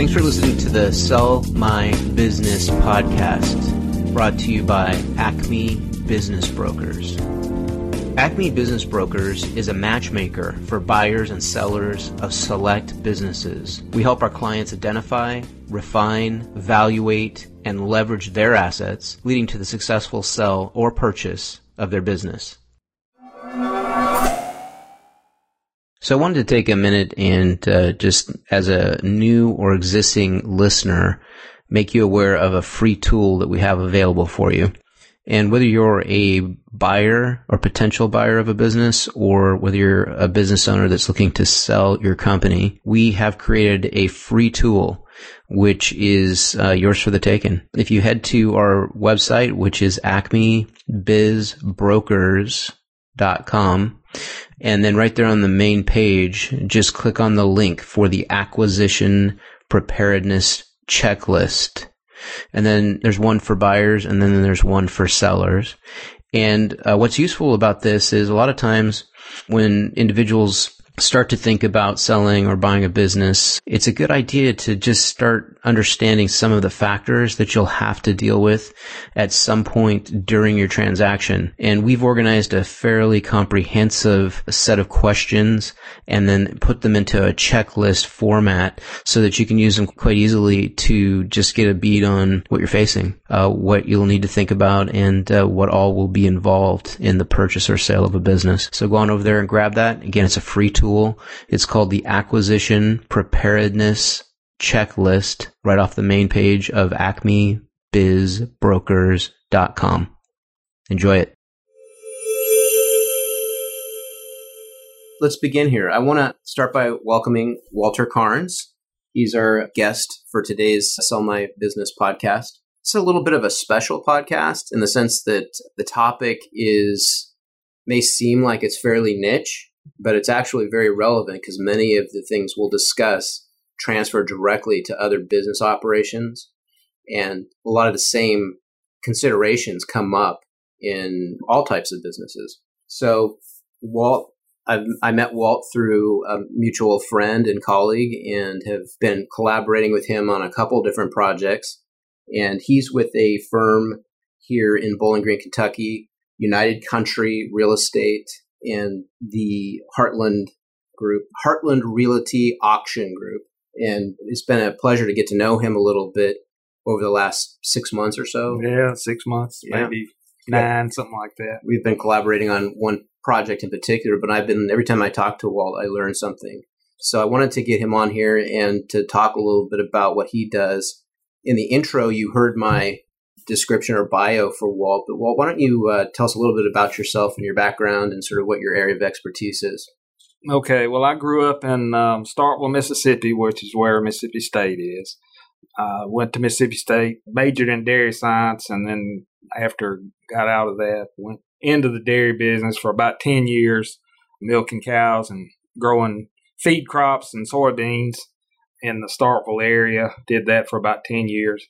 Thanks for listening to the Sell My Business podcast, brought to you by Acme Business Brokers. Acme Business Brokers is a matchmaker for buyers and sellers of select businesses. We help our clients identify, refine, evaluate, and leverage their assets, leading to the successful sell or purchase of their business. So I wanted to take a minute and uh, just as a new or existing listener, make you aware of a free tool that we have available for you. And whether you're a buyer or potential buyer of a business or whether you're a business owner that's looking to sell your company, we have created a free tool which is uh, yours for the taking. If you head to our website, which is acmebizbrokers.com, and then right there on the main page, just click on the link for the acquisition preparedness checklist. And then there's one for buyers and then there's one for sellers. And uh, what's useful about this is a lot of times when individuals start to think about selling or buying a business, it's a good idea to just start understanding some of the factors that you'll have to deal with at some point during your transaction. And we've organized a fairly comprehensive set of questions and then put them into a checklist format so that you can use them quite easily to just get a bead on what you're facing, uh, what you'll need to think about and uh, what all will be involved in the purchase or sale of a business. So go on over there and grab that. Again, it's a free tool tool. It's called the Acquisition Preparedness Checklist right off the main page of acmebizbrokers.com. Enjoy it. Let's begin here. I want to start by welcoming Walter Carnes. He's our guest for today's Sell My Business podcast. It's a little bit of a special podcast in the sense that the topic is may seem like it's fairly niche, but it's actually very relevant because many of the things we'll discuss transfer directly to other business operations. And a lot of the same considerations come up in all types of businesses. So, Walt, I've, i met Walt through a mutual friend and colleague and have been collaborating with him on a couple different projects. And he's with a firm here in Bowling Green, Kentucky, United Country Real Estate and the Heartland Group, Heartland Realty Auction Group. And it's been a pleasure to get to know him a little bit over the last six months or so. Yeah, six months, yeah. maybe nine, yeah. something like that. We've been collaborating on one project in particular, but I've been every time I talk to Walt, I learn something. So I wanted to get him on here and to talk a little bit about what he does. In the intro, you heard my description or bio for Walt. But Walt, why don't you uh, tell us a little bit about yourself and your background and sort of what your area of expertise is? Okay, well, I grew up in um, Starkville, Mississippi, which is where Mississippi State is. Uh, went to Mississippi State, majored in dairy science, and then after got out of that, went into the dairy business for about 10 years, milking cows and growing feed crops and soybeans in the Starkville area. Did that for about 10 years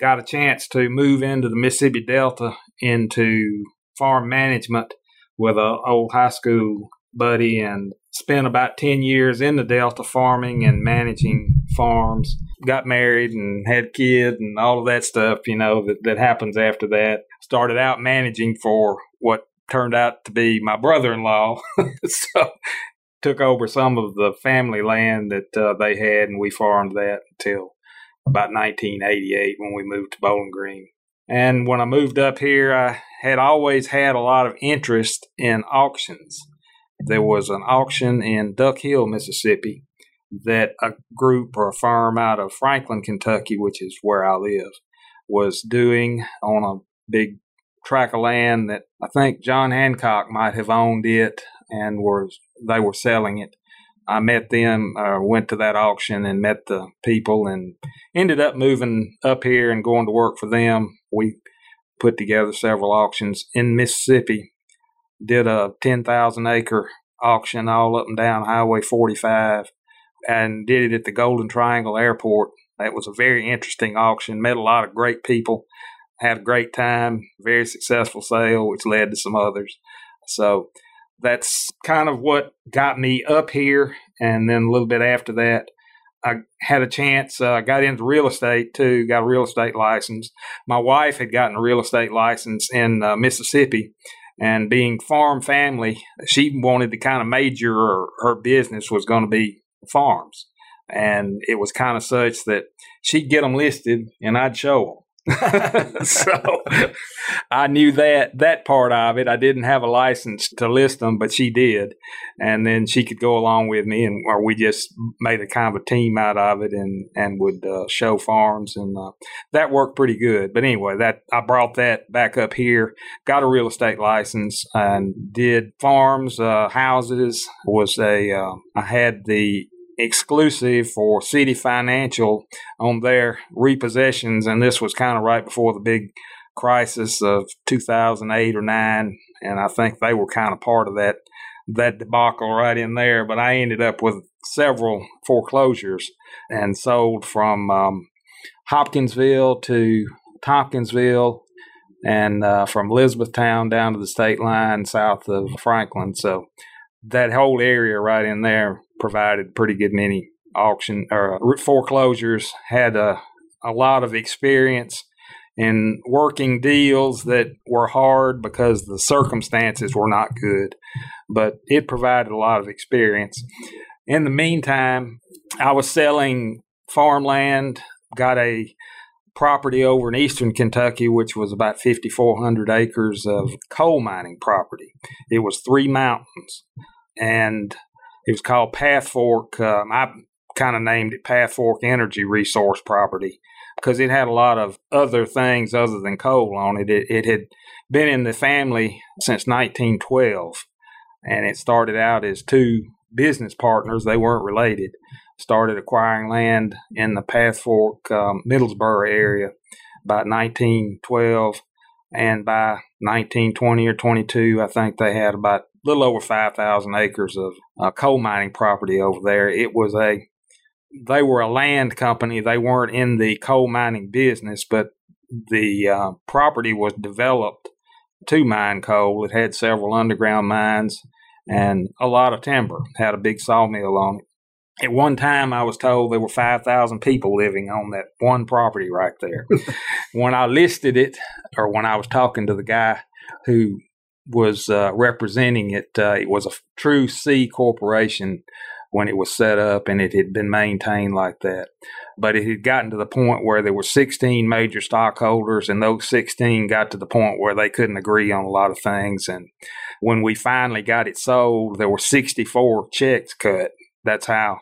got a chance to move into the Mississippi Delta into farm management with a old high school buddy and spent about 10 years in the Delta farming and managing farms. Got married and had kids and all of that stuff, you know, that, that happens after that. Started out managing for what turned out to be my brother in law. so took over some of the family land that uh, they had and we farmed that until about 1988 when we moved to Bowling Green. And when I moved up here, I had always had a lot of interest in auctions. There was an auction in Duck Hill, Mississippi, that a group or a firm out of Franklin, Kentucky, which is where I live, was doing on a big tract of land that I think John Hancock might have owned it and was they were selling it. I met them, uh, went to that auction and met the people, and ended up moving up here and going to work for them. We put together several auctions in Mississippi. Did a ten thousand acre auction all up and down Highway 45, and did it at the Golden Triangle Airport. That was a very interesting auction. Met a lot of great people. Had a great time. Very successful sale, which led to some others. So that's kind of what got me up here. And then a little bit after that, I had a chance. I uh, got into real estate too. Got a real estate license. My wife had gotten a real estate license in uh, Mississippi, and being farm family, she wanted to kind of major her, her business was going to be farms, and it was kind of such that she'd get them listed and I'd show them. so I knew that that part of it. I didn't have a license to list them, but she did, and then she could go along with me, and or we just made a kind of a team out of it, and and would uh, show farms, and uh, that worked pretty good. But anyway, that I brought that back up here, got a real estate license, and did farms, uh, houses. Was a uh, I had the exclusive for CitiFinancial on their repossessions, and this was kind of right before the big crisis of 2008 or 9 and I think they were kind of part of that that debacle right in there but I ended up with several foreclosures and sold from um, Hopkinsville to Tompkinsville and uh, from Elizabethtown down to the state line south of Franklin so that whole area right in there provided pretty good many auction or uh, foreclosures. Had a a lot of experience in working deals that were hard because the circumstances were not good, but it provided a lot of experience. In the meantime, I was selling farmland, got a property over in eastern Kentucky, which was about 5,400 acres of coal mining property. It was three mountains and it was called Path Fork. Um, I kind of named it Path Fork Energy Resource Property because it had a lot of other things other than coal on it. It, it had been in the family since 1912, and it started out as two business partners. They weren't related. Started acquiring land in the Path Fork, um, Middlesboro area about 1912, and by 1920 or 22, I think they had about little over 5,000 acres of uh, coal mining property over there. It was a, they were a land company. They weren't in the coal mining business, but the uh, property was developed to mine coal. It had several underground mines and a lot of timber. Had a big sawmill on it. At one time, I was told there were 5,000 people living on that one property right there. when I listed it, or when I was talking to the guy who was uh, representing it. Uh, it was a true C corporation when it was set up, and it had been maintained like that. But it had gotten to the point where there were 16 major stockholders, and those 16 got to the point where they couldn't agree on a lot of things. And when we finally got it sold, there were 64 checks cut. That's how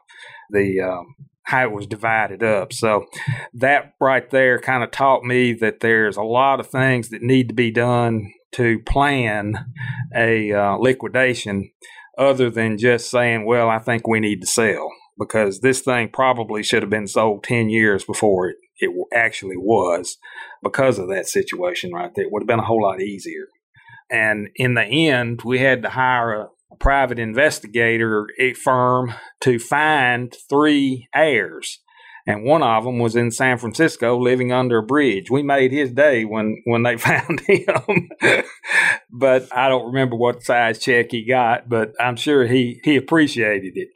the um, how it was divided up. So that right there kind of taught me that there's a lot of things that need to be done to plan a uh, liquidation other than just saying, well, I think we need to sell because this thing probably should have been sold 10 years before it, it actually was because of that situation right there. It would have been a whole lot easier. And in the end, we had to hire a, a private investigator firm to find three heirs and one of them was in San Francisco living under a bridge. We made his day when when they found him. but I don't remember what size check he got, but I'm sure he he appreciated it.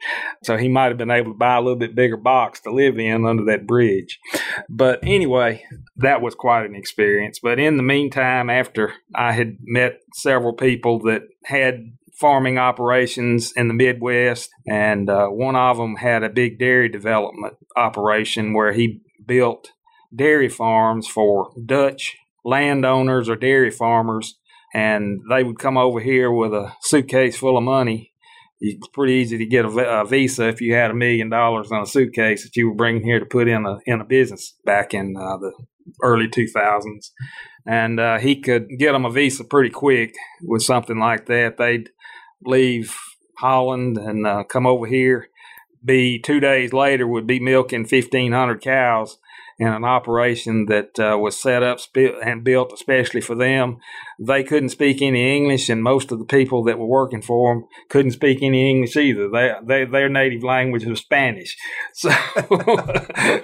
So he might have been able to buy a little bit bigger box to live in under that bridge. But anyway, that was quite an experience. But in the meantime, after I had met several people that had farming operations in the Midwest, and uh, one of them had a big dairy development operation where he built dairy farms for Dutch landowners or dairy farmers, and they would come over here with a suitcase full of money. It's pretty easy to get a, visa if you had a million dollars on a suitcase that you were bringing here to put in a in a business back in uh, the early 2000s. And uh, he could get them a visa pretty quick with something like that. They'd leave Holland and uh, come over here. Be two days later would be milking fifteen hundred cows, in an operation that uh, was set up spe- and built especially for them. They couldn't speak any English, and most of the people that were working for them couldn't speak any English either. They, they their native language was Spanish. So,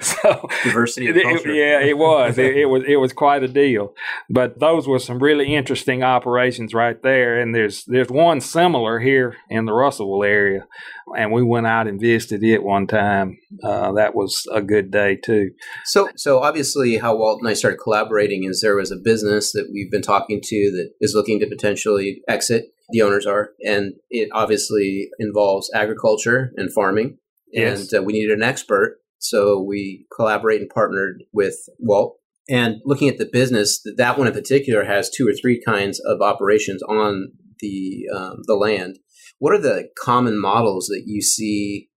so diversity of culture. It, yeah, it was. it, it was. It was quite a deal. But those were some really interesting operations right there. And there's there's one similar here in the Russellville area, and we went out and visited it one time. Uh, that was a good day too. So, so obviously, how Walt and I started collaborating is there was a business that we've been talking to that is looking to potentially exit. The owners are, and it obviously involves agriculture and farming. Yes. And uh, we needed an expert, so we collaborated and partnered with Walt. And looking at the business, that one in particular has two or three kinds of operations on the um, the land. What are the common models that you see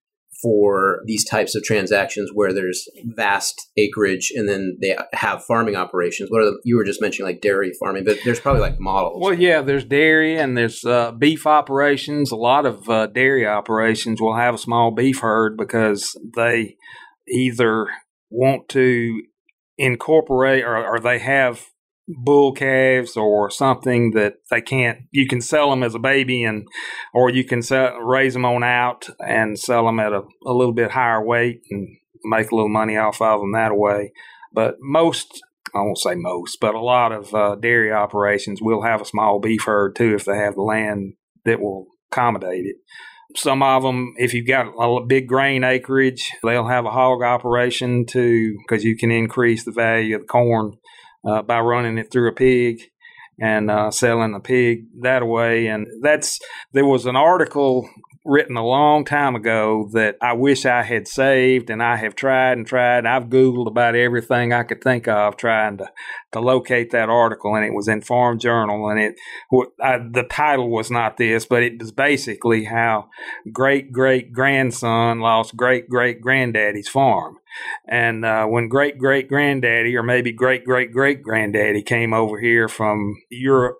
for these types of transactions where there's vast acreage and then they have farming operations? What are the, you were just mentioning like dairy farming, but there's probably like models. Well, yeah, there's dairy and there's uh, beef operations. A lot of uh, dairy operations will have a small beef herd because they either want to incorporate or, or they have bull calves or something that they can't you can sell them as a baby and or you can sell, raise them on out and sell them at a, a little bit higher weight and make a little money off of them that way but most I won't say most, but a lot of uh, dairy operations will have a small beef herd too if they have the land that will accommodate it. Some of them, if you've got a big grain acreage, they'll have a hog operation too because you can increase the value of the corn uh, by running it through a pig and uh, selling the pig that way. And that's there was an article written a long time ago that I wish I had saved, and I have tried and tried. I've Googled about everything I could think of trying to, to locate that article, and it was in Farm Journal. And it I, the title was not this, but it was basically how great great grandson lost great great granddaddy's farm. And uh, when great great granddaddy, or maybe great great great granddaddy, came over here from Europe,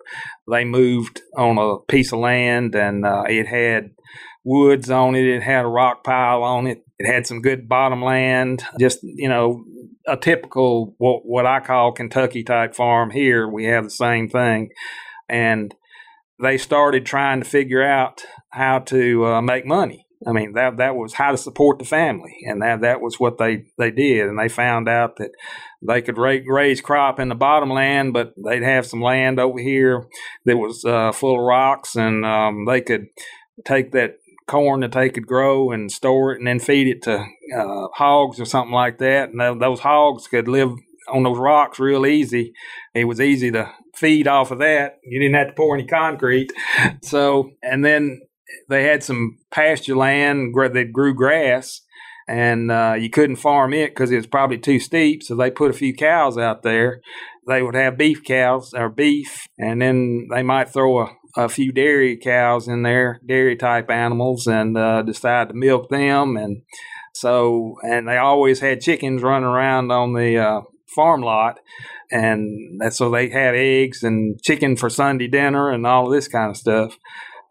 they moved on a piece of land, and uh, it had woods on it. It had a rock pile on it. It had some good bottom land. Just you know, a typical what, what I call Kentucky type farm. Here we have the same thing, and they started trying to figure out how to uh, make money. I mean that that was how to support the family, and that that was what they they did. And they found out that they could raise, crop in the bottom land, but they'd have some land over here that was uh, full of rocks, and um, they could take that corn that they could grow and store it and then feed it to uh, hogs or something like that. And those hogs could live on those rocks real easy. It was easy to feed off of that. You didn't have to pour any concrete. So, and then they had some pasture land that grew grass and uh, you couldn't farm it because it was probably too steep. So they put a few cows out there. They would have beef cows or beef, and then they might throw a, a few dairy cows in there, dairy type animals, and uh, decide to milk them. And so, and they always had chickens running around on the uh, farm lot. And so they have eggs and chicken for Sunday dinner and all this kind of stuff.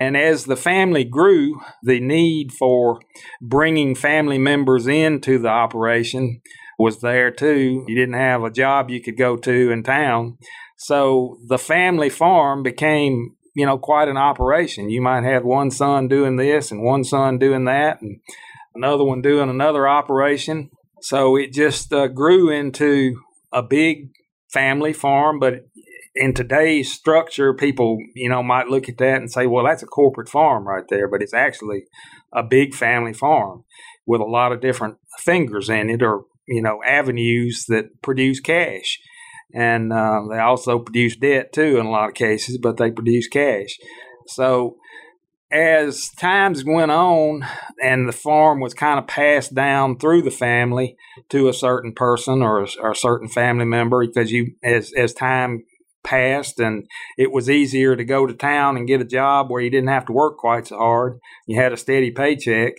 And as the family grew, the need for bringing family members into the operation was there too. You didn't have a job you could go to in town. So the family farm became, you know, quite an operation. You might have one son doing this and one son doing that and another one doing another operation. So it just uh, grew into a big family farm, but in today's structure, people, you know, might look at that and say, well, that's a corporate farm right there, but it's actually a big family farm with a lot of different fingers in it or, you know, avenues that produce cash. And um, they also produce debt too in a lot of cases, but they produce cash. So as times went on and the farm was kind of passed down through the family to a certain person or, or a certain family member because you as as time passed and it was easier to go to town and get a job where you didn't have to work quite so hard. You had a steady paycheck.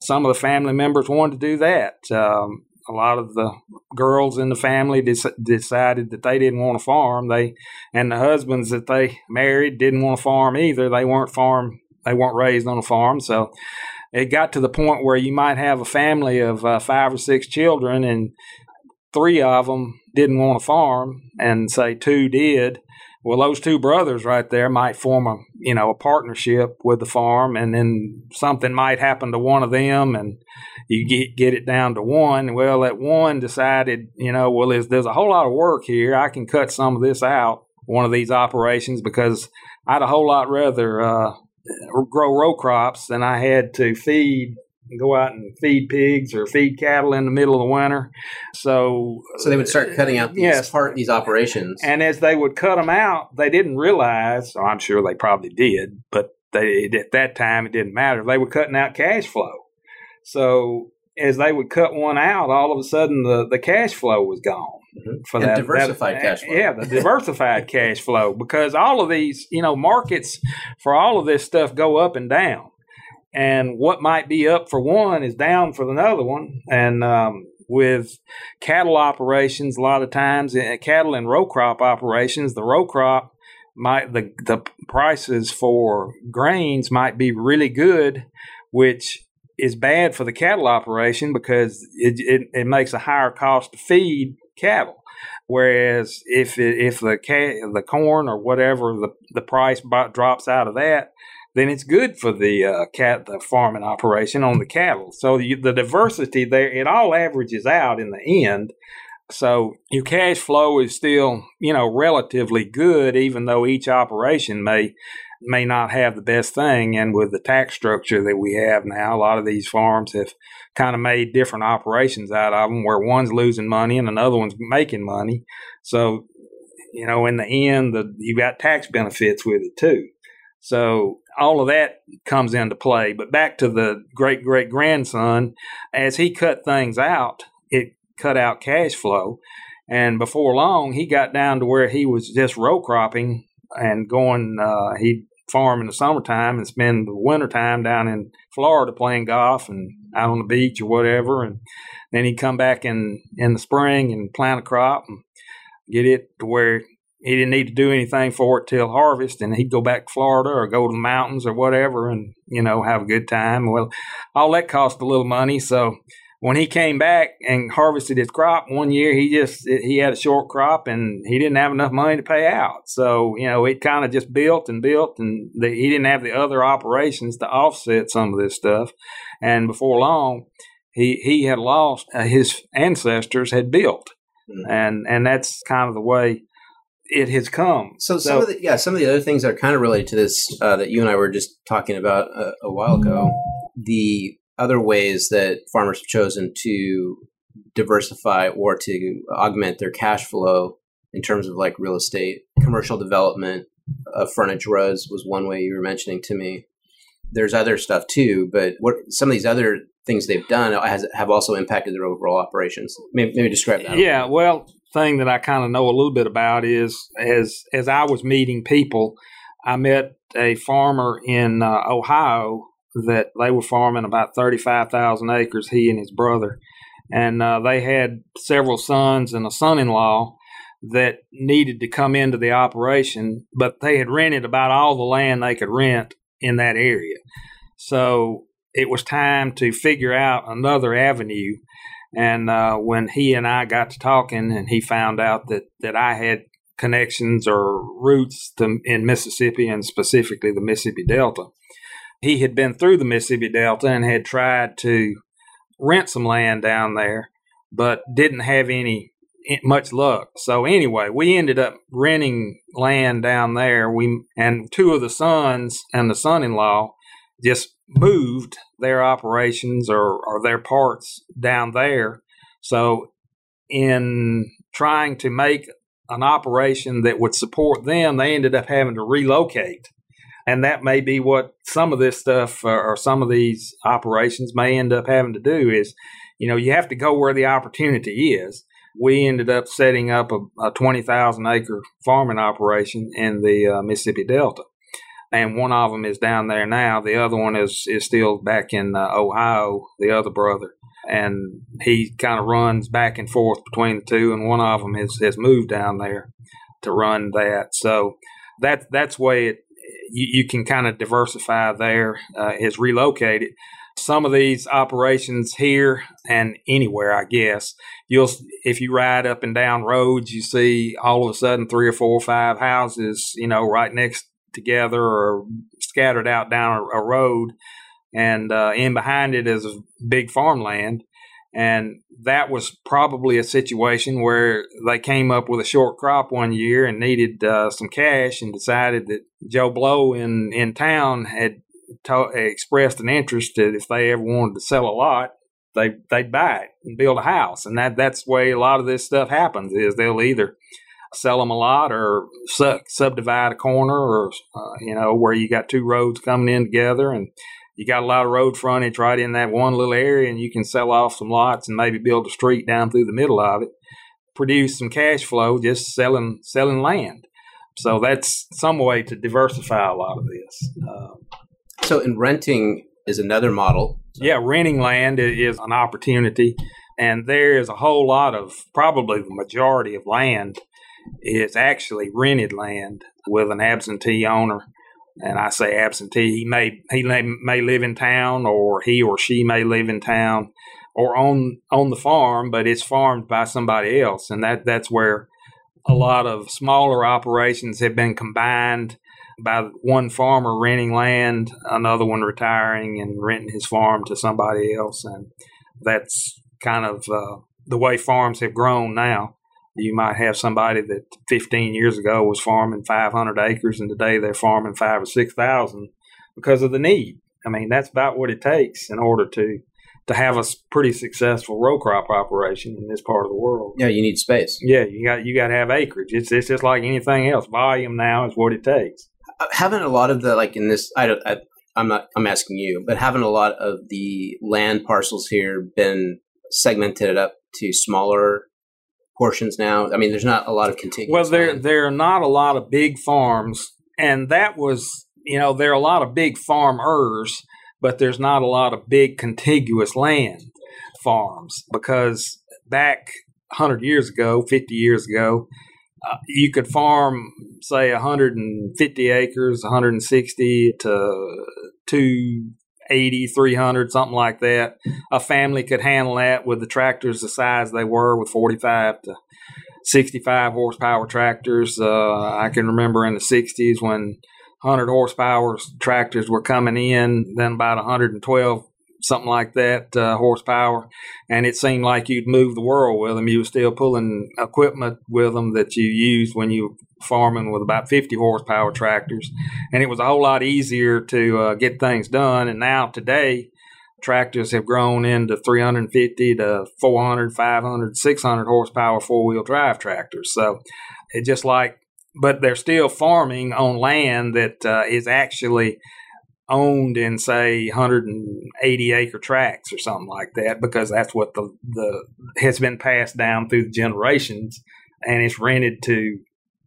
Some of the family members wanted to do that. Um, a lot of the girls in the family decided that they didn't want to farm. They and the husbands that they married didn't want to farm either. They weren't farm. They weren't raised on a farm, so it got to the point where you might have a family of uh, five or six children, and three of them didn't want to farm, and say two did, well, those two brothers right there might form a you know a partnership with the farm, and then something might happen to one of them, and you get get it down to one. Well, that one decided, you know, well, there's, there's a whole lot of work here. I can cut some of this out, one of these operations, because I'd a whole lot rather uh, grow row crops than I had to feed go out and feed pigs or feed cattle in the middle of the winter. So, so they would start cutting out these yes, part these operations. And as they would cut them out, they didn't realize. So I'm sure they probably did, but they at that time it didn't matter. They were cutting out cash flow. So as they would cut one out, all of a sudden the, the cash flow was gone mm-hmm. for and that diversified that, cash flow. Yeah, the diversified cash flow because all of these, you know, markets for all of this stuff go up and down, and what might be up for one is down for another one, and um, with cattle operations, a lot of times uh, cattle and row crop operations, the row crop might the the prices for grains might be really good, which is bad for the cattle operation because it, it, it makes a higher cost to feed cattle. Whereas if if the the corn or whatever the the price drops out of that, then it's good for the uh, cat the farming operation on the cattle. So the, the diversity there it all averages out in the end. So your cash flow is still you know relatively good, even though each operation may may not have the best thing. And with the tax structure that we have now, a lot of these farms have kind of made different operations out of them where one's losing money and another one's making money. So, you know, in the end, the, you've got tax benefits with it too. So all of that comes into play. But back to the great great grandson, as he cut things out, it cut out cash flow. And before long, he got down to where he was just row cropping and going. Uh, he'd farm in the summertime and spend the wintertime down in Florida playing golf and out on the beach or whatever. And then he'd come back in, in the spring and plant a crop and get it to where he didn't need to do anything for it till harvest. And he'd go back to Florida or go to the mountains or whatever and, you know, have a good time. Well, all that cost a little money. So when he came back and harvested his crop one year, he just he had a short crop and he didn't have enough money to pay out. So you know it kind of just built and built, and the, he didn't have the other operations to offset some of this stuff. And before long, he he had lost uh, his ancestors had built, mm-hmm. and and that's kind of the way it has come. So, so, some of the yeah, some of the other things that are kind of related to this uh, that you and I were just talking about a, a while ago. The other ways that farmers have chosen to diversify or to augment their cash flow in terms of like real estate, commercial development of frontage roads was one way you were mentioning to me. There's other stuff too, but what some of these other things they've done has, have also impacted their overall operations. Maybe, maybe describe that. Yeah, well, thing that I kind of know a little bit about is as as I was meeting people, I met a farmer in uh, Ohio that they were farming about 35,000 acres, he and his brother. And uh, they had several sons and a son in law that needed to come into the operation, but they had rented about all the land they could rent in that area. So it was time to figure out another avenue. And uh, when he and I got to talking, and he found out that, that I had connections or roots to, in Mississippi and specifically the Mississippi Delta, he had been through the Mississippi Delta and had tried to rent some land down there, but didn't have any much luck. So anyway, we ended up renting land down there. We and two of the sons and the son-in-law just moved their operations or, or their parts down there. So in trying to make an operation that would support them, they ended up having to relocate. And that may be what some of this stuff uh, or some of these operations may end up having to do is you know you have to go where the opportunity is. We ended up setting up a, a 20,000 acre farming operation in the uh, Mississippi Delta and one of them is down there now. The other one is is still back in uh, Ohio the other brother. And he kind of runs back and forth between the two and one of them has, has moved down there to run that. So that that's way it you, you can kind of diversify there uh, is relocated. some of these operations here and anywhere, I guess, you'll if you ride up and down roads, you see all of a sudden three or four or five houses, you know, right next together or scattered out down a, a road, and uh, in behind it is big farmland. And that was probably a situation where they came up with a short crop one year and needed uh, some cash and decided that Joe Blow in, in town had to- expressed an interest that if they ever wanted to sell a lot, they they'd buy it and build a house, and that that's the way a lot of this stuff happens. Is they'll either sell them a lot or su- subdivide a corner, or uh, you know where you got two roads coming in together, and you got a lot of road frontage right in that one little area, and you can sell off some lots and maybe build a street down through the middle of it, produce some cash flow just selling selling land. So that's some way to diversify a lot of this. Uh, so, in renting is another model. Yeah, renting land is an opportunity, and there is a whole lot of probably the majority of land is actually rented land with an absentee owner. And I say absentee, he may he may, live in town, or he or she may live in town, or on on the farm, but it's farmed by somebody else, and that that's where a lot of smaller operations have been combined by one farmer renting land, another one retiring and renting his farm to somebody else, and that's kind of uh, the way farms have grown now. You might have somebody that 15 years ago was farming 500 acres, and today they're farming five or six thousand because of the need. I mean, that's about what it takes in order to to have a pretty successful row crop operation in this part of the world. Yeah, you need space. Yeah, you got you got to have acreage. It's it's just like anything else. Volume now is what it takes. Uh, having a lot of the like in this, I don't. I, I'm not. I'm asking you, but having a lot of the land parcels here been segmented up to smaller portions now. I mean, there's not a lot of contiguous. Well, there land. there are not a lot of big farms, and that was you know there are a lot of big farmers, but there's not a lot of big contiguous land farms because back 100 years ago, 50 years ago, uh, you could farm say 150 acres 160 to 280 300 something like that. A family could handle that with the tractors the size they were with 45 to 65 horsepower tractors. Uh, i can remember in the 60s when 100 horsepower tractors were coming in then about 112 something like that uh, horsepower, and it seemed like you'd move the world with them. You were still pulling equipment with them that you used when you were farming with about 50 horsepower tractors, and it was a whole lot easier to uh, get things done. And now today, tractors have grown into 350 to 400, 500, 600 horsepower four wheel drive tractors. So it just like, but they're still farming on land that uh, is actually owned in say 180 acre tracts or something like that because that's what the the has been passed down through the generations and it's rented to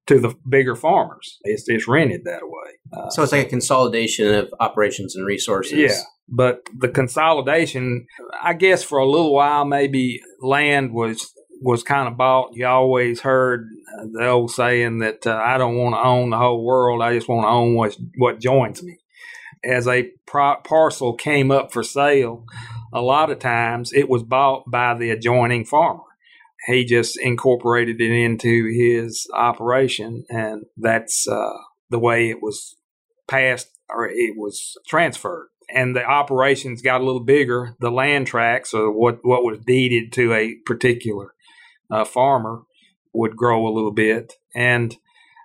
to the bigger farmers. It's it's rented that way. Uh, so it's like a consolidation of operations and resources. Yeah but the consolidation i guess for a little while maybe land was was kind of bought. You always heard the old saying that uh, i don't want to own the whole world. I just want to own what what joins me as a pro- parcel came up for sale, a lot of times it was bought by the adjoining farmer. He just incorporated it into his operation, and that's uh, the way it was passed or it was transferred. And the operations got a little bigger. The land tracts, or what, what was deeded to a particular uh, farmer, would grow a little bit. And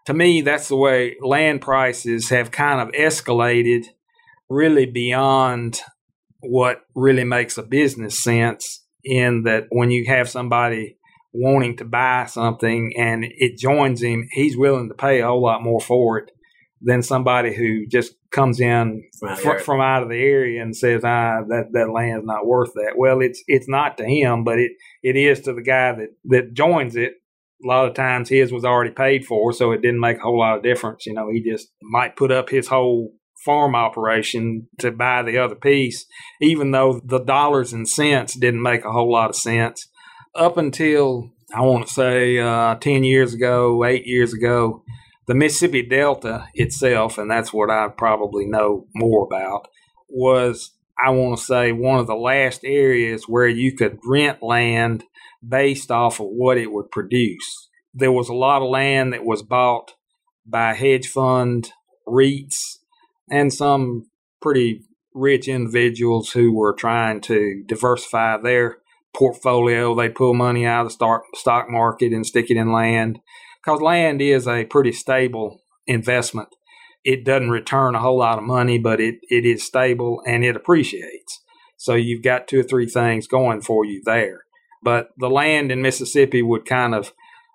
to me, that's the way land prices have kind of escalated really beyond what really makes a business sense in that when you have somebody wanting to buy something and it joins him, he's willing to pay a whole lot more for it than somebody who just comes in fr- from out of the area and says, "Ah, that that land's not worth that." Well, it's it's not to him, but it it is to the guy that that joins it. A lot of times, his was already paid for, so it didn't make a whole lot of difference. You know, he just might put up his whole farm operation to buy the other piece, even though the dollars and cents didn't make a whole lot of sense. Up until, I want to say, uh, 10 years ago, eight years ago, the Mississippi Delta itself, and that's what I probably know more about, was I want to say, one of the last areas where you could rent land based off of what it would produce. There was a lot of land that was bought by hedge fund REITs and some pretty rich individuals who were trying to diversify their portfolio. They pull money out of the stock market and stick it in land because land is a pretty stable investment. It doesn't return a whole lot of money, but it, it is stable and it appreciates. So you've got two or three things going for you there. But the land in Mississippi would kind of,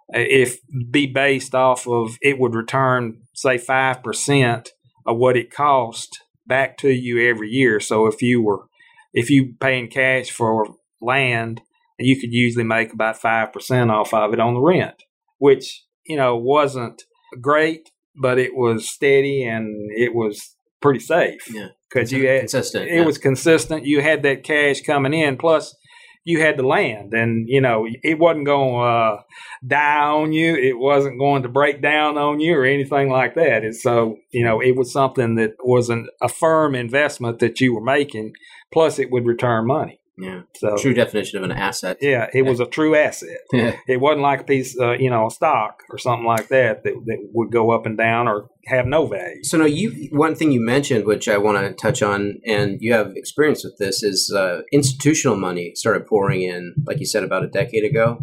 if be based off of, it would return say five percent of what it cost back to you every year. So if you were, if you paying cash for land, you could usually make about five percent off of it on the rent, which you know wasn't great, but it was steady and it was pretty safe. Yeah, because you had consistent. It yeah. was consistent. You had that cash coming in, plus you had the land, and you know it wasn't going to uh, die on you. It wasn't going to break down on you or anything like that. And so you know it was something that was an, a firm investment that you were making. Plus, it would return money. Yeah. So true definition of an asset. Yeah, it was a true asset. Yeah. It wasn't like a piece, uh, you know, a stock or something like that, that that would go up and down or have no value. So, no, you one thing you mentioned, which I want to touch on, and you have experience with this, is uh, institutional money started pouring in, like you said, about a decade ago.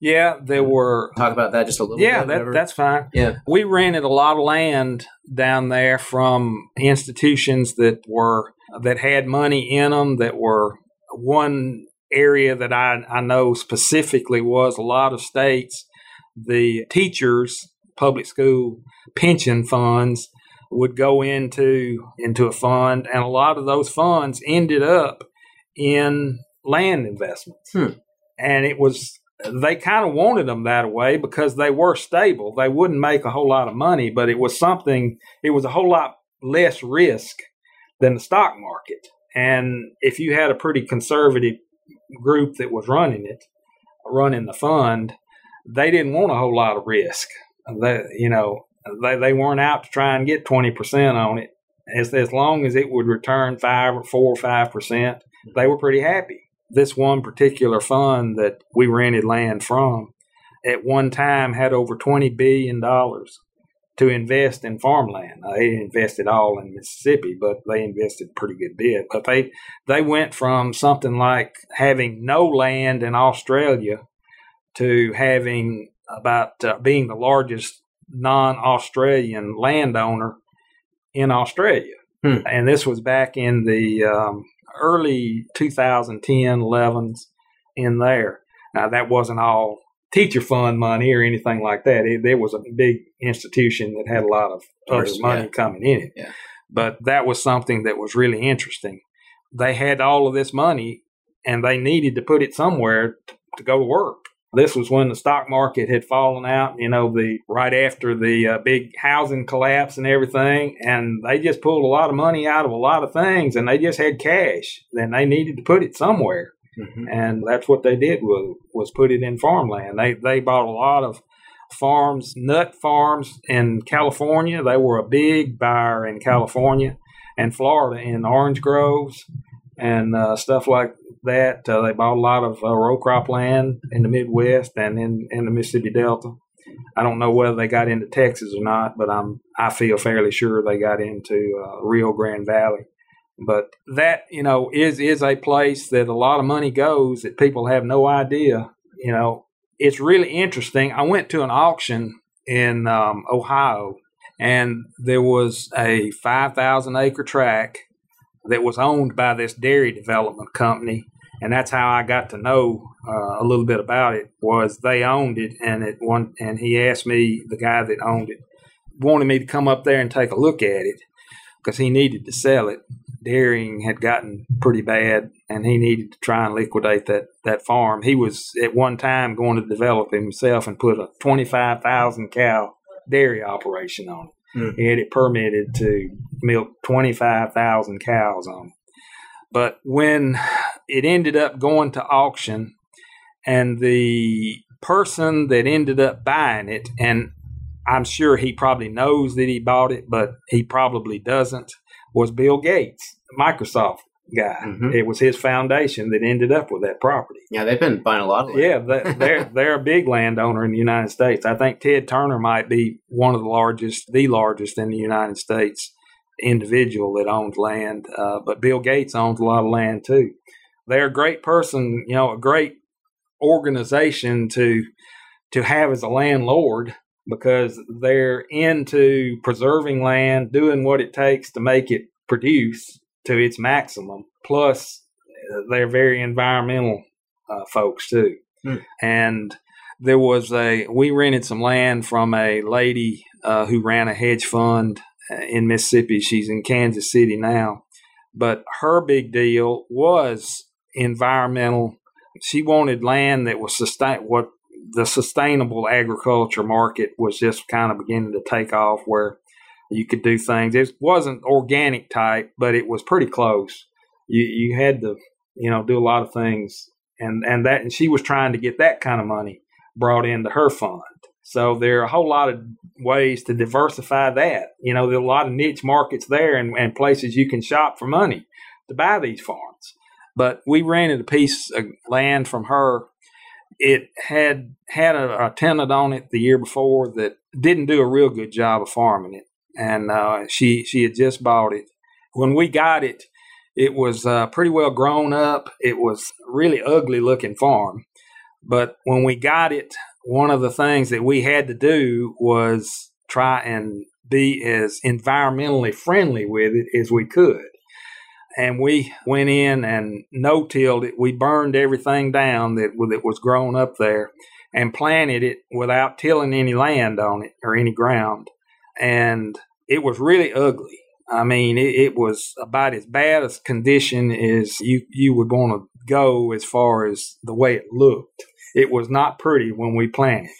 Yeah, there were. Talk about that just a little yeah, bit. Yeah, that, that's fine. Yeah. We rented a lot of land down there from institutions that were that had money in them that were one area that I, I know specifically was a lot of states, the teachers, public school pension funds would go into into a fund, and a lot of those funds ended up in land investments. Hmm. And it was they kind of wanted them that way because they were stable. They wouldn't make a whole lot of money, but it was something. It was a whole lot less risk than the stock market. And if you had a pretty conservative group that was running it, running the fund, they didn't want a whole lot of risk. You know, they, they weren't out to try and get 20% on it. As, as long as it would return five or four or five percent, they were pretty happy. This one particular fund that we rented land from at one time had over $20 billion to invest in farmland. Now, they didn't invest it all in Mississippi, but they invested a pretty good bit. But they they went from something like having no land in Australia to having about uh, being the largest non-Australian landowner in Australia. Hmm. And this was back in the um, early 2010, 11s in there. Now that wasn't all teacher fund money or anything like that. It, there was a big institution that had a lot of other money coming in it. Yeah. But that was something that was really interesting. They had all of this money and they needed to put it somewhere to, to go to work. This was when the stock market had fallen out, you know, the right after the uh, big housing collapse and everything, and they just pulled a lot of money out of a lot of things, and they just had cash. Then they needed to put it somewhere. Mm-hmm. And that's what they did was was put it in farmland. They they bought a lot of farms, nut farms in California. They were a big buyer in California and Florida in orange groves and uh, stuff like that. Uh, they bought a lot of uh, row crop land in the Midwest and in, in the Mississippi Delta. I don't know whether they got into Texas or not, but I'm I feel fairly sure they got into uh, Rio Grande Valley but that, you know, is is a place that a lot of money goes that people have no idea. You know, it's really interesting. I went to an auction in um, Ohio, and there was a 5,000 acre tract that was owned by this dairy development company, and that's how I got to know uh, a little bit about it. Was they owned it, and it one, and he asked me, the guy that owned it, wanted me to come up there and take a look at it because he needed to sell it dairying had gotten pretty bad and he needed to try and liquidate that, that farm. He was at one time going to develop himself and put a 25,000 cow dairy operation on it. Mm. He had it permitted to milk 25,000 cows on it. But when it ended up going to auction and the person that ended up buying it, and I'm sure he probably knows that he bought it, but he probably doesn't was Bill Gates, Microsoft. guy. Mm-hmm. It was his foundation that ended up with that property. Yeah, they've been buying a lot of land. Yeah, they're they're a big landowner in the United States. I think Ted Turner might be one of the largest, the largest in the United States individual that owns land. Uh, but Bill Gates owns a lot of land too. They're a great person, you know, a great organization to to have as a landlord because they're into preserving land, doing what it takes to make it produce to its maximum. Plus, they're very environmental uh, folks too. Mm. And there was a we rented some land from a lady uh, who ran a hedge fund uh, in Mississippi. She's in Kansas City now, but her big deal was environmental. She wanted land that was sustain what the sustainable agriculture market was just kind of beginning to take off where you could do things. It wasn't organic type, but it was pretty close. You you had to you know do a lot of things, and and that and she was trying to get that kind of money brought into her fund. So there are a whole lot of ways to diversify that. You know, there are a lot of niche markets there and, and places you can shop for money to buy these farms. But we rented a piece of land from her. It had had a, a tenant on it the year before that didn't do a real good job of farming it and uh, she she had just bought it. When we got it, it was uh, pretty well grown up. It was really ugly looking farm, but when we got it, one of the things that we had to do was try and be as environmentally friendly with it as we could. And we went in and no tilled it. We burned everything down that, that was grown up there and planted it without tilling any land on it or any ground and it was really ugly. I mean, it, it was about as bad a condition as you you would want to go as far as the way it looked. It was not pretty when we planted.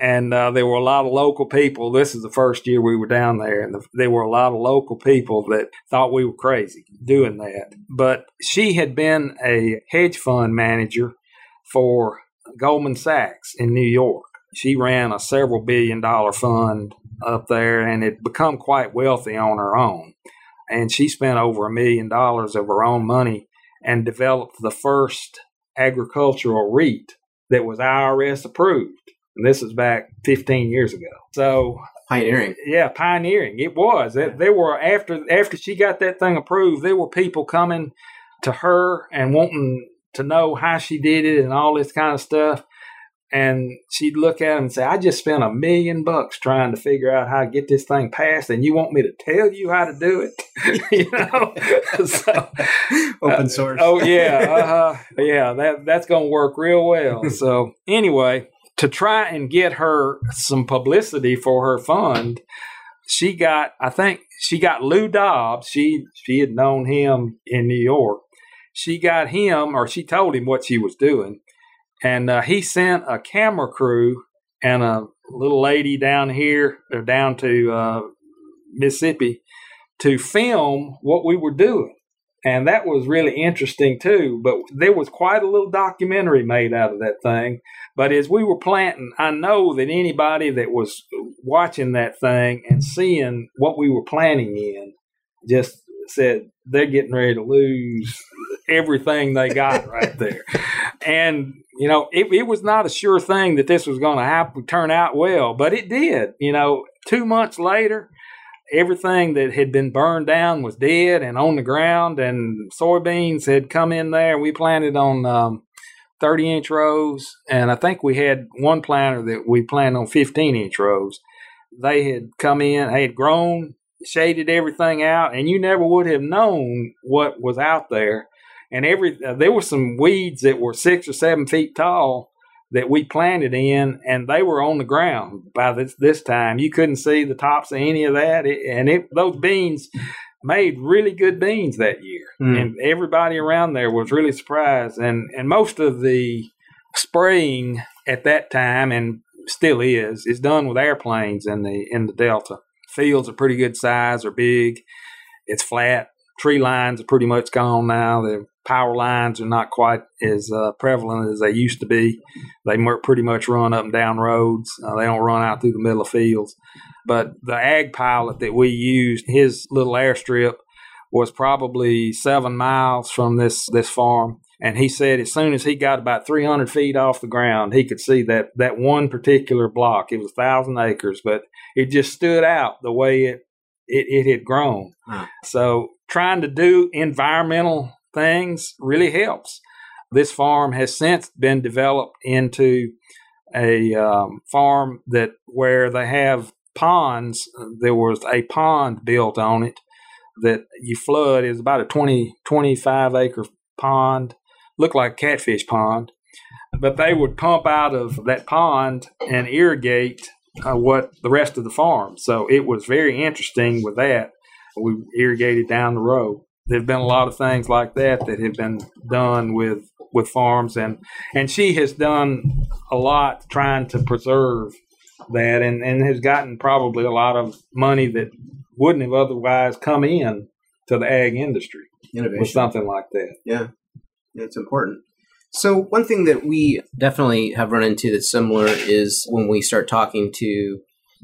And uh, there were a lot of local people. This is the first year we were down there, and the, there were a lot of local people that thought we were crazy doing that. But she had been a hedge fund manager for Goldman Sachs in New York. She ran a several billion dollar fund up there and had become quite wealthy on her own. And she spent over a million dollars of her own money and developed the first agricultural REIT that was IRS approved. And this is back 15 years ago. So pioneering. Yeah, pioneering. It was. There were after after she got that thing approved, there were people coming to her and wanting to know how she did it and all this kind of stuff and she'd look at him and say, I just spent a million bucks trying to figure out how to get this thing passed, and you want me to tell you how to do it? you know? so, Open uh, source. Uh, oh, yeah. Uh-huh. Yeah, that, that's going to work real well. so, anyway, to try and get her some publicity for her fund, she got, I think, she got Lou Dobbs. She, she had known him in New York. She got him, or she told him what she was doing and uh, he sent a camera crew and a little lady down here or down to uh, Mississippi to film what we were doing. And that was really interesting too. But there was quite a little documentary made out of that thing. But as we were planting, I know that anybody that was watching that thing and seeing what we were planting in just said they're getting ready to lose everything they got right there. And you know, it, it was not a sure thing that this was going to happen, turn out well, but it did. You know, two months later, everything that had been burned down was dead and on the ground, and soybeans had come in there. We planted on um, 30 inch rows, and I think we had one planter that we planted on 15 inch rows. They had come in, they had grown, shaded everything out, and you never would have known what was out there and every uh, there were some weeds that were six or seven feet tall that we planted in, and they were on the ground by this this time. You couldn't see the tops of any of that, it, and it, those beans made really good beans that year, mm. and everybody around there was really surprised. And and most of the spraying at that time, and still is, is done with airplanes in the in the delta. Fields are pretty good size, are big. It's flat. Tree lines are pretty much gone now. They're power lines are not quite as uh, prevalent as they used to be. They pretty much run up and down roads. Uh, they don't run out through the middle of fields. But the ag pilot that we used, his little airstrip was probably seven miles from this this farm. And he said as soon as he got about 300 feet off the ground, he could see that that one particular block. It was thousand acres, but it just stood out the way it it, it had grown. Huh. So trying to do environmental things really helps. This farm has since been developed into a um, farm that where they have ponds. There was a pond built on it that you flood. is about a 20, 25 acre pond, looked like catfish pond. But they would pump out of that pond and irrigate uh, what the rest of the farm. So it was very interesting with that. We irrigated down the road. There've been a lot of things like that that have been done with with farms, and and she has done a lot trying to preserve that, and and has gotten probably a lot of money that wouldn't have otherwise come in to the ag industry Innovation. with something like that. Yeah, yeah it's important. So one thing that we definitely have run into that's similar is when we start talking to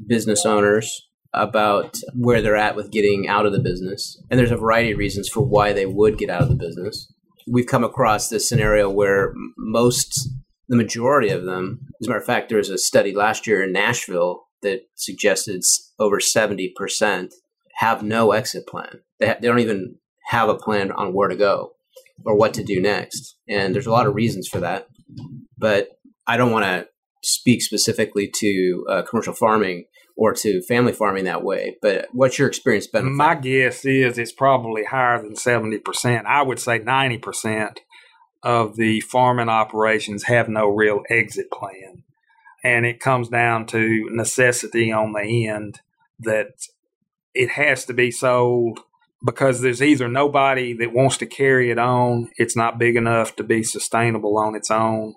business owners about where they're at with getting out of the business. And there's a variety of reasons for why they would get out of the business. We've come across this scenario where most, the majority of them, as a matter of fact, there was a study last year in Nashville that suggested over 70% have no exit plan. They, ha- they don't even have a plan on where to go or what to do next. And there's a lot of reasons for that. But I don't want to speak specifically to uh, commercial farming or to family farming that way. But what's your experience been? My guess is it's probably higher than 70%. I would say 90% of the farming operations have no real exit plan. And it comes down to necessity on the end that it has to be sold because there's either nobody that wants to carry it on, it's not big enough to be sustainable on its own,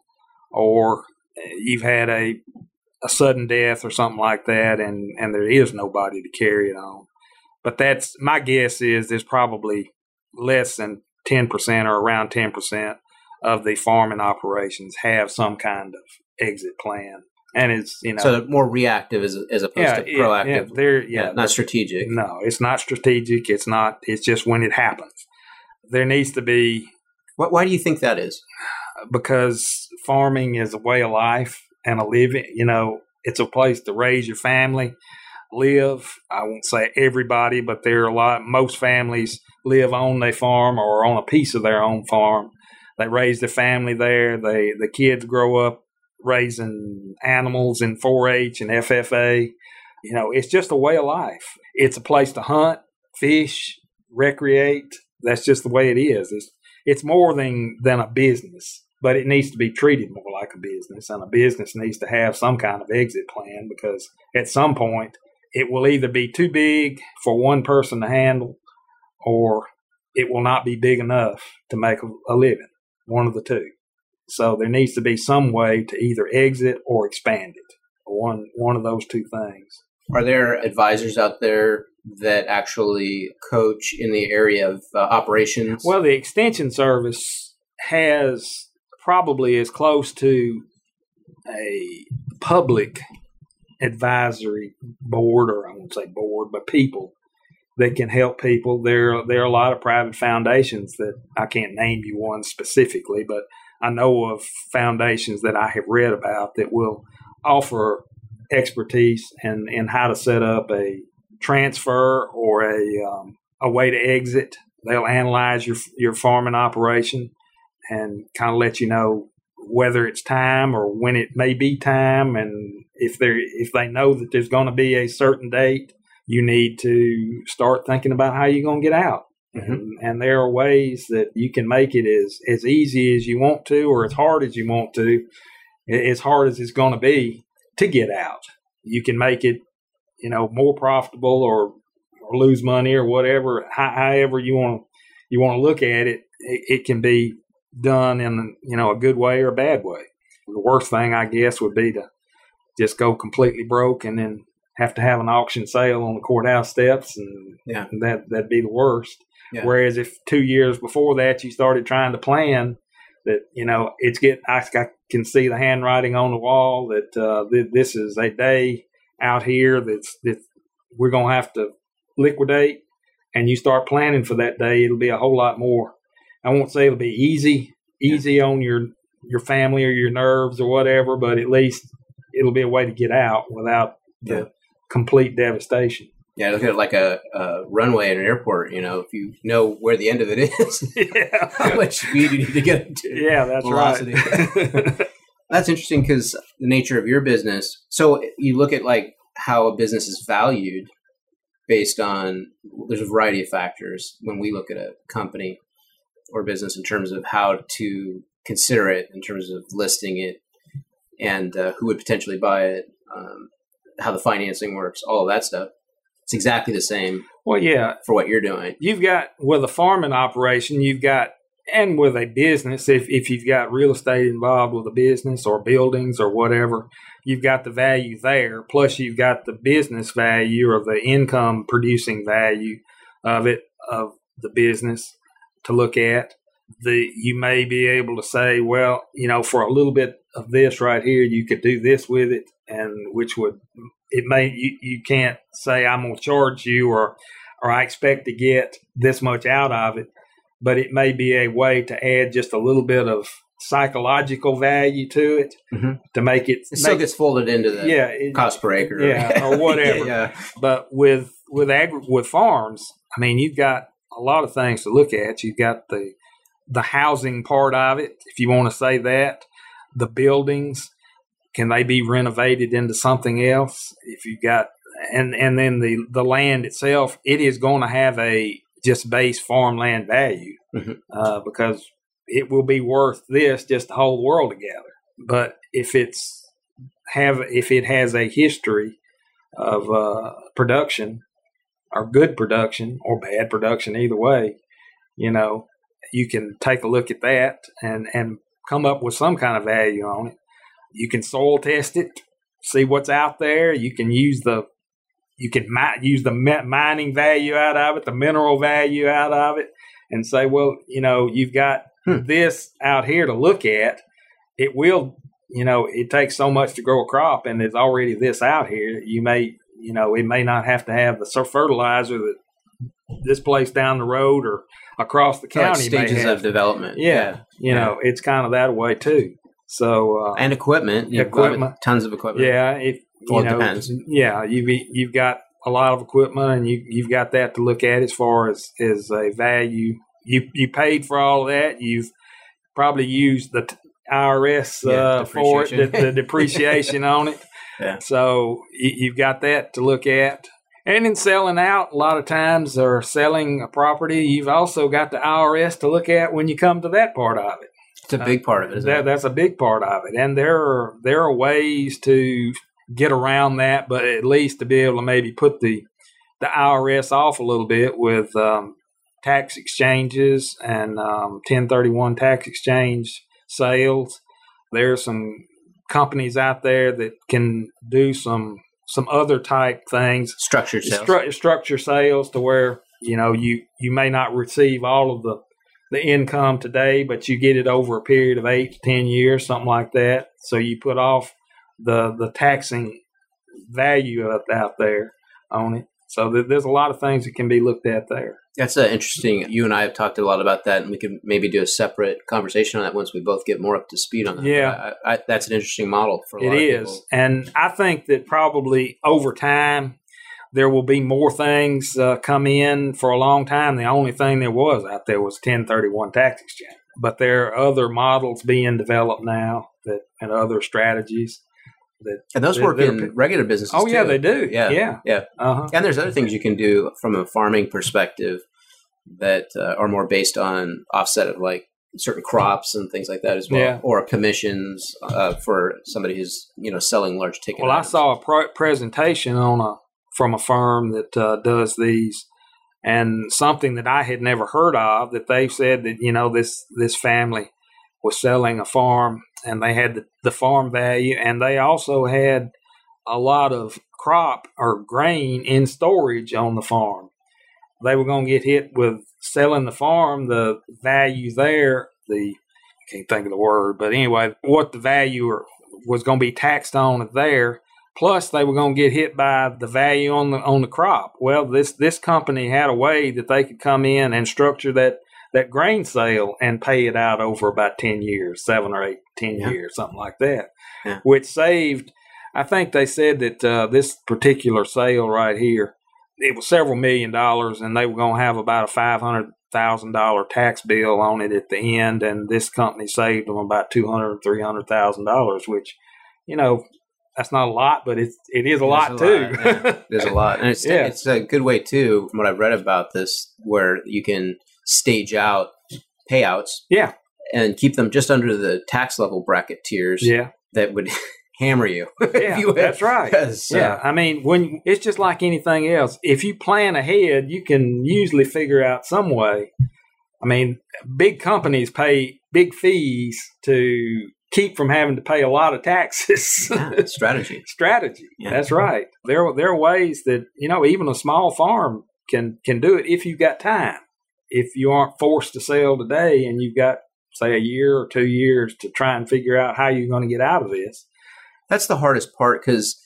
or you've had a a sudden death or something like that, and and there is nobody to carry it on. But that's my guess is there's probably less than ten percent or around ten percent of the farming operations have some kind of exit plan and it's you know so more reactive as, as opposed yeah, to proactive. Yeah, they're yeah, yeah, not strategic. No, it's not strategic. It's not. It's just when it happens. There needs to be. What, why do you think that is? Because farming is a way of life and a living. You know, it's a place to raise your family, live. I won't say everybody, but there are a lot. Most families live on their farm or on a piece of their own farm. They raise their family there. They the kids grow up raising animals in 4-H and FFA. You know, it's just a way of life. It's a place to hunt, fish, recreate. That's just the way it is. It's it's more than than a business, but it needs to be treated more like a business, and a business needs to have some kind of exit plan because at some point it will either be too big for one person to handle, or it will not be big enough to make a, living. One of the two. So there needs to be some way to either exit or expand it. One one of those two things. Are there advisors out there that actually coach in the area of uh, operations? Well, the extension service has probably as close to a public advisory board, or I won't say board, but people that can help people. There, there are a lot of private foundations that I can't name you one specifically, but I know of foundations that I have read about that will offer expertise and in, in how to set up a transfer or a um, a way to exit. They'll analyze your your farming operation and kind of let you know whether it's time or when it may be time, and if they if they know that there's going to be a certain date, you need to start thinking about how you're going to get out. Mm-hmm. And, and, there are ways that you can make it as, as easy as you want to or as hard as you want to, as hard as it's going to be to get out. You can make it, you know, more profitable or, or lose money or whatever, however you want you want to look at it, it, it can be done in, you know, a good way or a bad way. The worst thing, I guess, would be to just go completely broke and then have to have an auction sale on the courthouse steps, and yeah. that that'd be the worst. Yeah. Whereas if two years before that you started trying to plan that, you know, it's getting I, I can see the handwriting on the wall that uh, th- this is a day out here that's that we're going to have to liquidate. and you start planning for that day, it'll be a whole lot more. I won't say it'll be easy, easy on your your family or your nerves or whatever, but at least it'll be a way to get out without the Yeah. complete devastation. Yeah, look at it like a, a runway at an airport. You know, if you know where the end of it is, how much speed do you need to get to. yeah, that's Velocity. right. That's interesting because the nature of your business. So you look at like how a business is valued based on there's a variety of factors when we look at a company or business in terms of how to consider it in terms of listing it and uh, who would potentially buy it, um, how the financing works, all of that stuff. It's exactly the same well, yeah, for what you're doing. you've got with a farming operation, you've got and with a business, if if you've got real estate involved with a business or buildings or whatever, you've got the value there. Plus, you've got the business value or the income producing value of it of the business to look at. The you may be able to say, well, you know, for a little bit of this right here, you could do this with it, and which would it may you, you can't say I'm going to charge you or or I expect to get this much out of it, but it may be a way to add just a little bit of psychological value to it Mhm. to make it, It still make- gets folded into the yeah, it- cost per acre. Yeah, or whatever. yeah. but with with agri- with farms, I mean, you've got a lot of things to look at. You've got the the housing part of it, if you want to say that, the buildings, can they be renovated into something else? If you've got and and then the the land itself, it is going to have a just base farmland value Mhm. uh, because it will be worth this just to hold the world together. But if it's have if it has a history of uh, production or good production or bad production either way you know you can take a look at that and and come up with some kind of value on it. You can soil test it see what's out there. You can use the you can mi- use the mi- mining value out of it the mineral value out of it and say well you know you've got Hmm. this out here to look at. It will you know it takes so much to grow a crop and there's already this out here. You may you know we may not have to have the fertilizer that this place down the road or across the Like county may stages of development. yeah, you know it's kind of that way too so uh, and equipment. You've Equipment. got tons of equipment. yeah if Well, it know depends. yeah you've you've got a lot of equipment and you you've got that to look at as far as as a value you you paid for all of that you've probably used the IRS Yeah, uh, for it, the, the depreciation on it. Yeah. So you, you've got that to look at. And in selling out, a lot of times or selling a property, you've also got the IRS to look at when you come to that part of it. It's a big part of it. Isn't That, it? that's a big part of it, and there are there are ways to get around that, but at least to be able to maybe put the the IRS off a little bit with um, tax exchanges and um, 1031 tax exchange sales. There are some companies out there that can do some some other type things Structured sales. stru- structure sales to where you know you you may not receive all of the the income today, but you get it over a period of eight to ten years, something like that. So you put off the the taxing value out there on it. So th- there's a lot of things that can be looked at there. That's uh, interesting. You and I have talked a lot about that, and we could maybe do a separate conversation on that once we both get more up to speed on that. Yeah. I, I, that's an interesting model for a It lot of people. and I think that probably over time there will be more things uh, come in. For a long time, the only thing there was out there was 1031 tax exchange, but there are other models being developed now that and other strategies that. And those work in regular businesses. Oh yeah, too. they do. Yeah. yeah, Yeah. Uh-huh. And there's other things you can do from a farming perspective that uh, are more based on offset of like certain crops and things like that as well, Yeah. or commissions uh, for somebody who's you know selling large ticket. Well, I saw a pro- presentation on a from a firm that uh, does these, and something that I had never heard of. That they said that you know this this family was selling a farm, and they had the, the farm value, and they also had a lot of crop or grain in storage on the farm. They were going to get hit with selling the farm. The value there, the I can't think of the word, but anyway, what the value or was going to be taxed on there Plus, they were going to get hit by the value on the on the crop. Well, this this company had a way that they could come in and structure that that grain sale and pay it out over about ten years, seven or eight, ten Yeah. years, something like that, Yeah. which saved. I think they said that uh, this particular sale right here, it was several million dollars, and they were going to have about a five hundred thousand dollar tax bill on it at the end, and this company saved them about two hundred, three hundred thousand dollars, which, you know, that's not a lot, but it's it is a It is lot a too. lot, yeah. There's a lot, and it's Yeah. it's a good way too. From what I've read about this, where you can stage out payouts, Yeah. and keep them just under the tax level bracket tiers yeah, that would hammer you. yeah, you that's right. Yeah, I mean, when it's just like anything else. If you plan ahead, you can usually figure out some way. I mean, big companies pay big fees to keep from having to pay a lot of taxes. yeah, strategy. Strategy. Yeah. That's right. There, there are ways that you know even a small farm can can do it if you've got time. If you aren't forced to sell today, and you've got say a year or two years to try and figure out how you're going to get out of this. That's the hardest part because,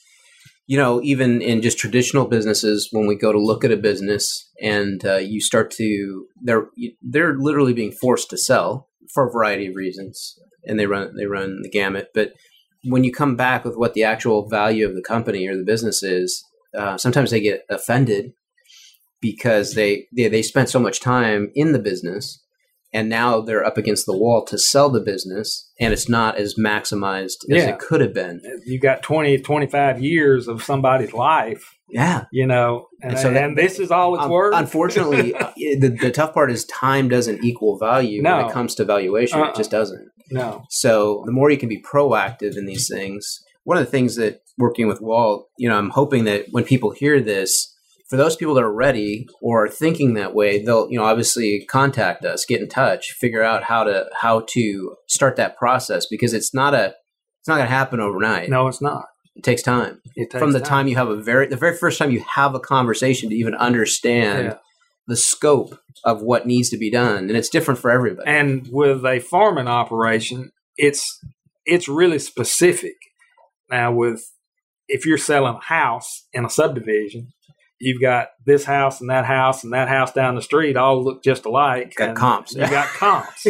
you know, even in just traditional businesses, when we go to look at a business and uh, you start to, they're they're literally being forced to sell for a variety of reasons, and they run they run the gamut. But when you come back with what the actual value of the company or the business is, uh, sometimes they get offended because they, they they spent so much time in the business and now they're up against the wall to sell the business and it's not as maximized as it could have been. You got 20, 25 years of somebody's life, yeah. You know, and, And so and, this is all it's Um, worth. unfortunately uh, the, the tough part is time doesn't equal value when it comes to valuation. Uh-uh. it just doesn't. No, so the more you can be proactive in these things one of the things that working with walt you know i'm hoping that when people hear this for those people that are ready or are thinking that way they'll you know obviously contact us get in touch figure out how to how to start that process because it's not a it's not going to happen overnight no, it's not. it takes time It takes from the time you have a very the very first time you have a conversation to even understand Yeah. the scope of what needs to be done and it's different for everybody And with a farming operation, it's it's really specific. Now, with if you're selling a house in a subdivision, you've got this house and that house and that house down the street all look just alike. Got comps. You got comps.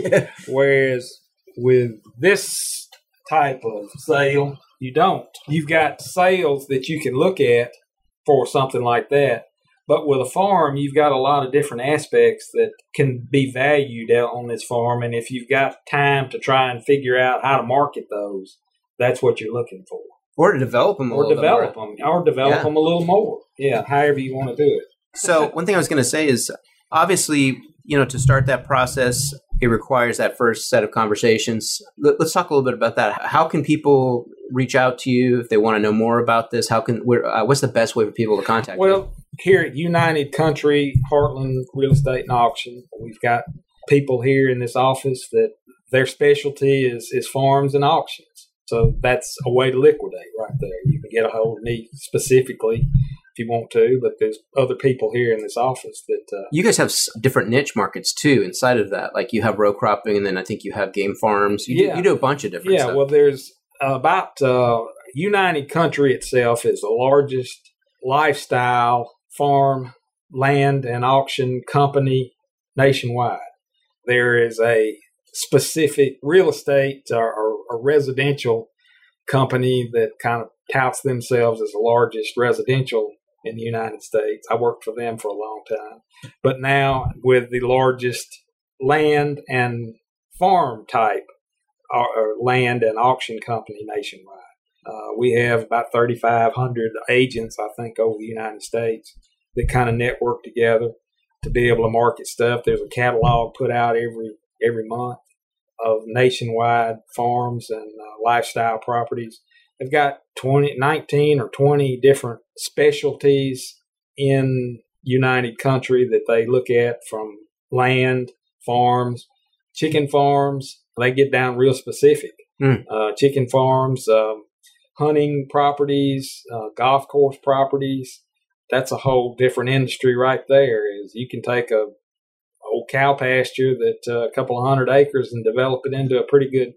Whereas with this type of sale, you don't. You've got sales that you can look at for something like that. But with a farm, you've got a lot of different aspects that can be valued out on this farm. And if you've got time to try and figure out how to market those, that's what you're looking for. Or to develop them a Or little develop more. them, or develop Yeah. them a little more. Yeah, however you want to do it. so one thing i was going to say is obviously you know to start that process it requires that first set of conversations Let, us talk a little bit about that how can people reach out to you if they want to know more about this how can uh, what's the best way for people to contact you Well, here at United Country Heartland Real Estate and Auction, we've got people here in this office that their specialty is, is farms and auctions. So that's a way to liquidate right there. You can get a hold of me specifically if you want to, but there's other people here in this office that uh, you guys have s- different niche markets too inside of that like you have row cropping and then i think you have game farms you, Yeah. do, you do a bunch of different Yeah, stuff. well, there's about uh, United Country itself is the largest lifestyle farm, land, and auction company nationwide. There is a specific real estate or, or, residential company that kind of touts themselves as the largest residential in the United States. I worked for them for a long time. But now, with the largest land and farm type or, or land and auction company nationwide. Uh, we have about 3,500 agents, I think, over the United States that kind of network together to be able to market stuff. There's a catalog put out every every month of nationwide farms and uh, lifestyle properties. They've got 20, 19 or 20 different specialties in United Country that they look at from land, farms, chicken farms. They get down real specific. Hmm. Uh, chicken farms, um, hunting properties, uh, golf course properties. That's a whole different industry right there. Is you can take a old cow pasture that uh, a couple of hundred acres and develop it into a pretty good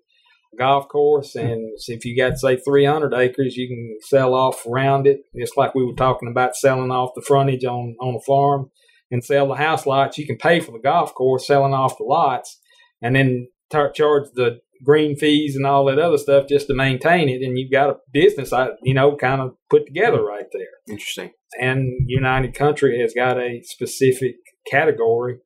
golf course, hmm. and if you got say 300 acres, you can sell off around it. Just like we were talking about selling off the frontage on on a farm and sell the house lots. You can pay for the golf course, selling off the lots, and then tar- charge the green fees and all that other stuff just to maintain it. And you've got a business, uh, you know, kind of put together hmm. right there. Interesting. And United Country has got a specific category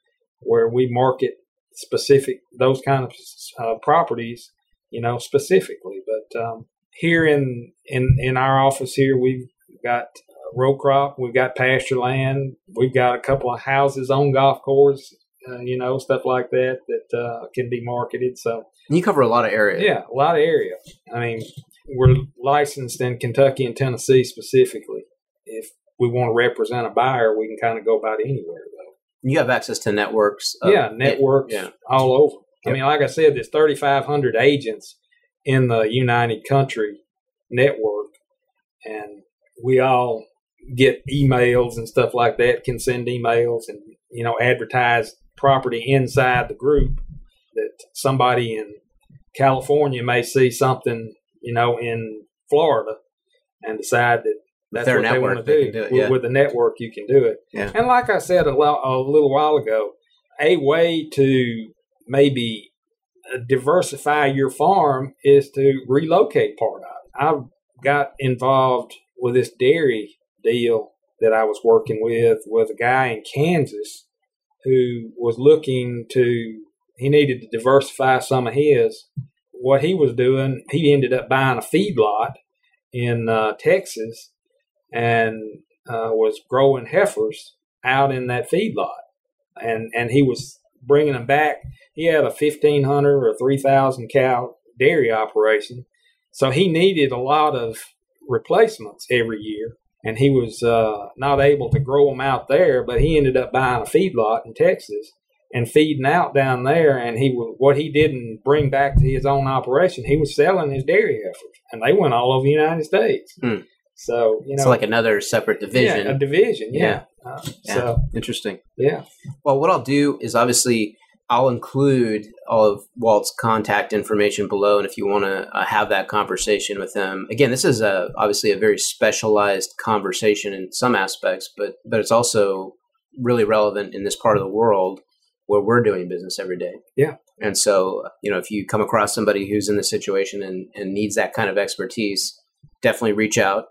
where we market specific those kind of uh, properties, you know, specifically. But um, here in in in our office here, we've got row crop, we've got pasture land, we've got a couple of houses on golf course, uh, you know, stuff like that that uh, can be marketed. So you cover a lot of area. Yeah, a lot of area. I mean, we're licensed in Kentucky and Tennessee specifically. If we want to represent a buyer, we can kind of go about anywhere. You have access to networks. yeah, networks yeah. all over. Yep. I mean, like I said, there's 3,500 agents in the United Country network, and we all get emails and stuff like that. Can send emails and you know advertise property inside the group that somebody in California may see something, you know, in Florida and decide that that's what they want to do. do it, yeah. with, with, the network, you can do it. Yeah. And like I said a, lo- a little while ago, a way to maybe uh, diversify your farm is to relocate part of it. I've got involved with this dairy deal that I was working with with a guy in Kansas who was looking to he needed to diversify some of his. What he was doing, he ended up buying a feedlot in uh, Texas and uh, was growing heifers out in that feedlot, and and he was bringing them back. He had a fifteen hundred or three thousand cow dairy operation, so he needed a lot of replacements every year, and he was uh, not able to grow them out there. But he ended up buying a feedlot in Texas and feeding out down there. And he what he didn't bring back to his own operation, he was selling his dairy heifers, and they went all over the United States. Hmm. So you know, it's like another separate division. Yeah, a division. Yeah. yeah. Uh, yeah. So interesting. Yeah. Well, what I'll do is obviously I'll include all of Walt's contact information below, and if you want to uh, have that conversation with him, again, this is a obviously a very specialized conversation in some aspects, but but it's also really relevant in this part of the world where we're doing business every day. Yeah. And so, you know, if you come across somebody who's in the situation and, and needs that kind of expertise, definitely reach out.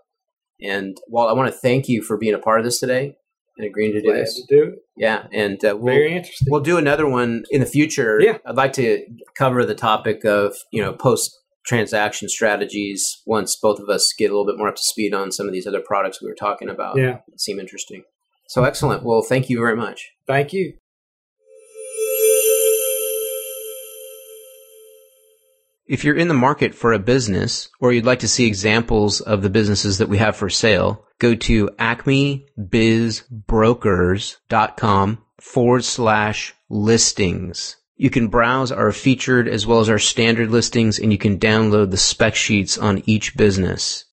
And Walt, I want to thank you for being a part of this today and agreeing to do Glad this. To do it. Yeah, and uh, we'll, very interesting. We'll do another one in the future. Yeah, I'd like to cover the topic of you know post transaction strategies once both of us get a little bit more up to speed on some of these other products we were talking about. Yeah, seem interesting. So excellent. Well, thank you very much. Thank you. If you're in the market for a business or you'd like to see examples of the businesses that we have for sale, go to acmebizbrokers.com forward slash listings. You can browse our featured as well as our standard listings and you can download the spec sheets on each business.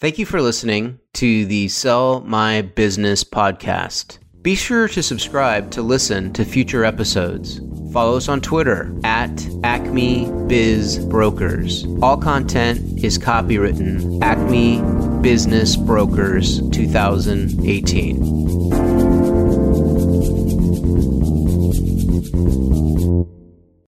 Thank you for listening to the Sell My Business podcast. Be sure to subscribe to listen to future episodes. Follow us on Twitter at Acme Biz Brokers. All content is copywritten Acme Business Brokers 2018.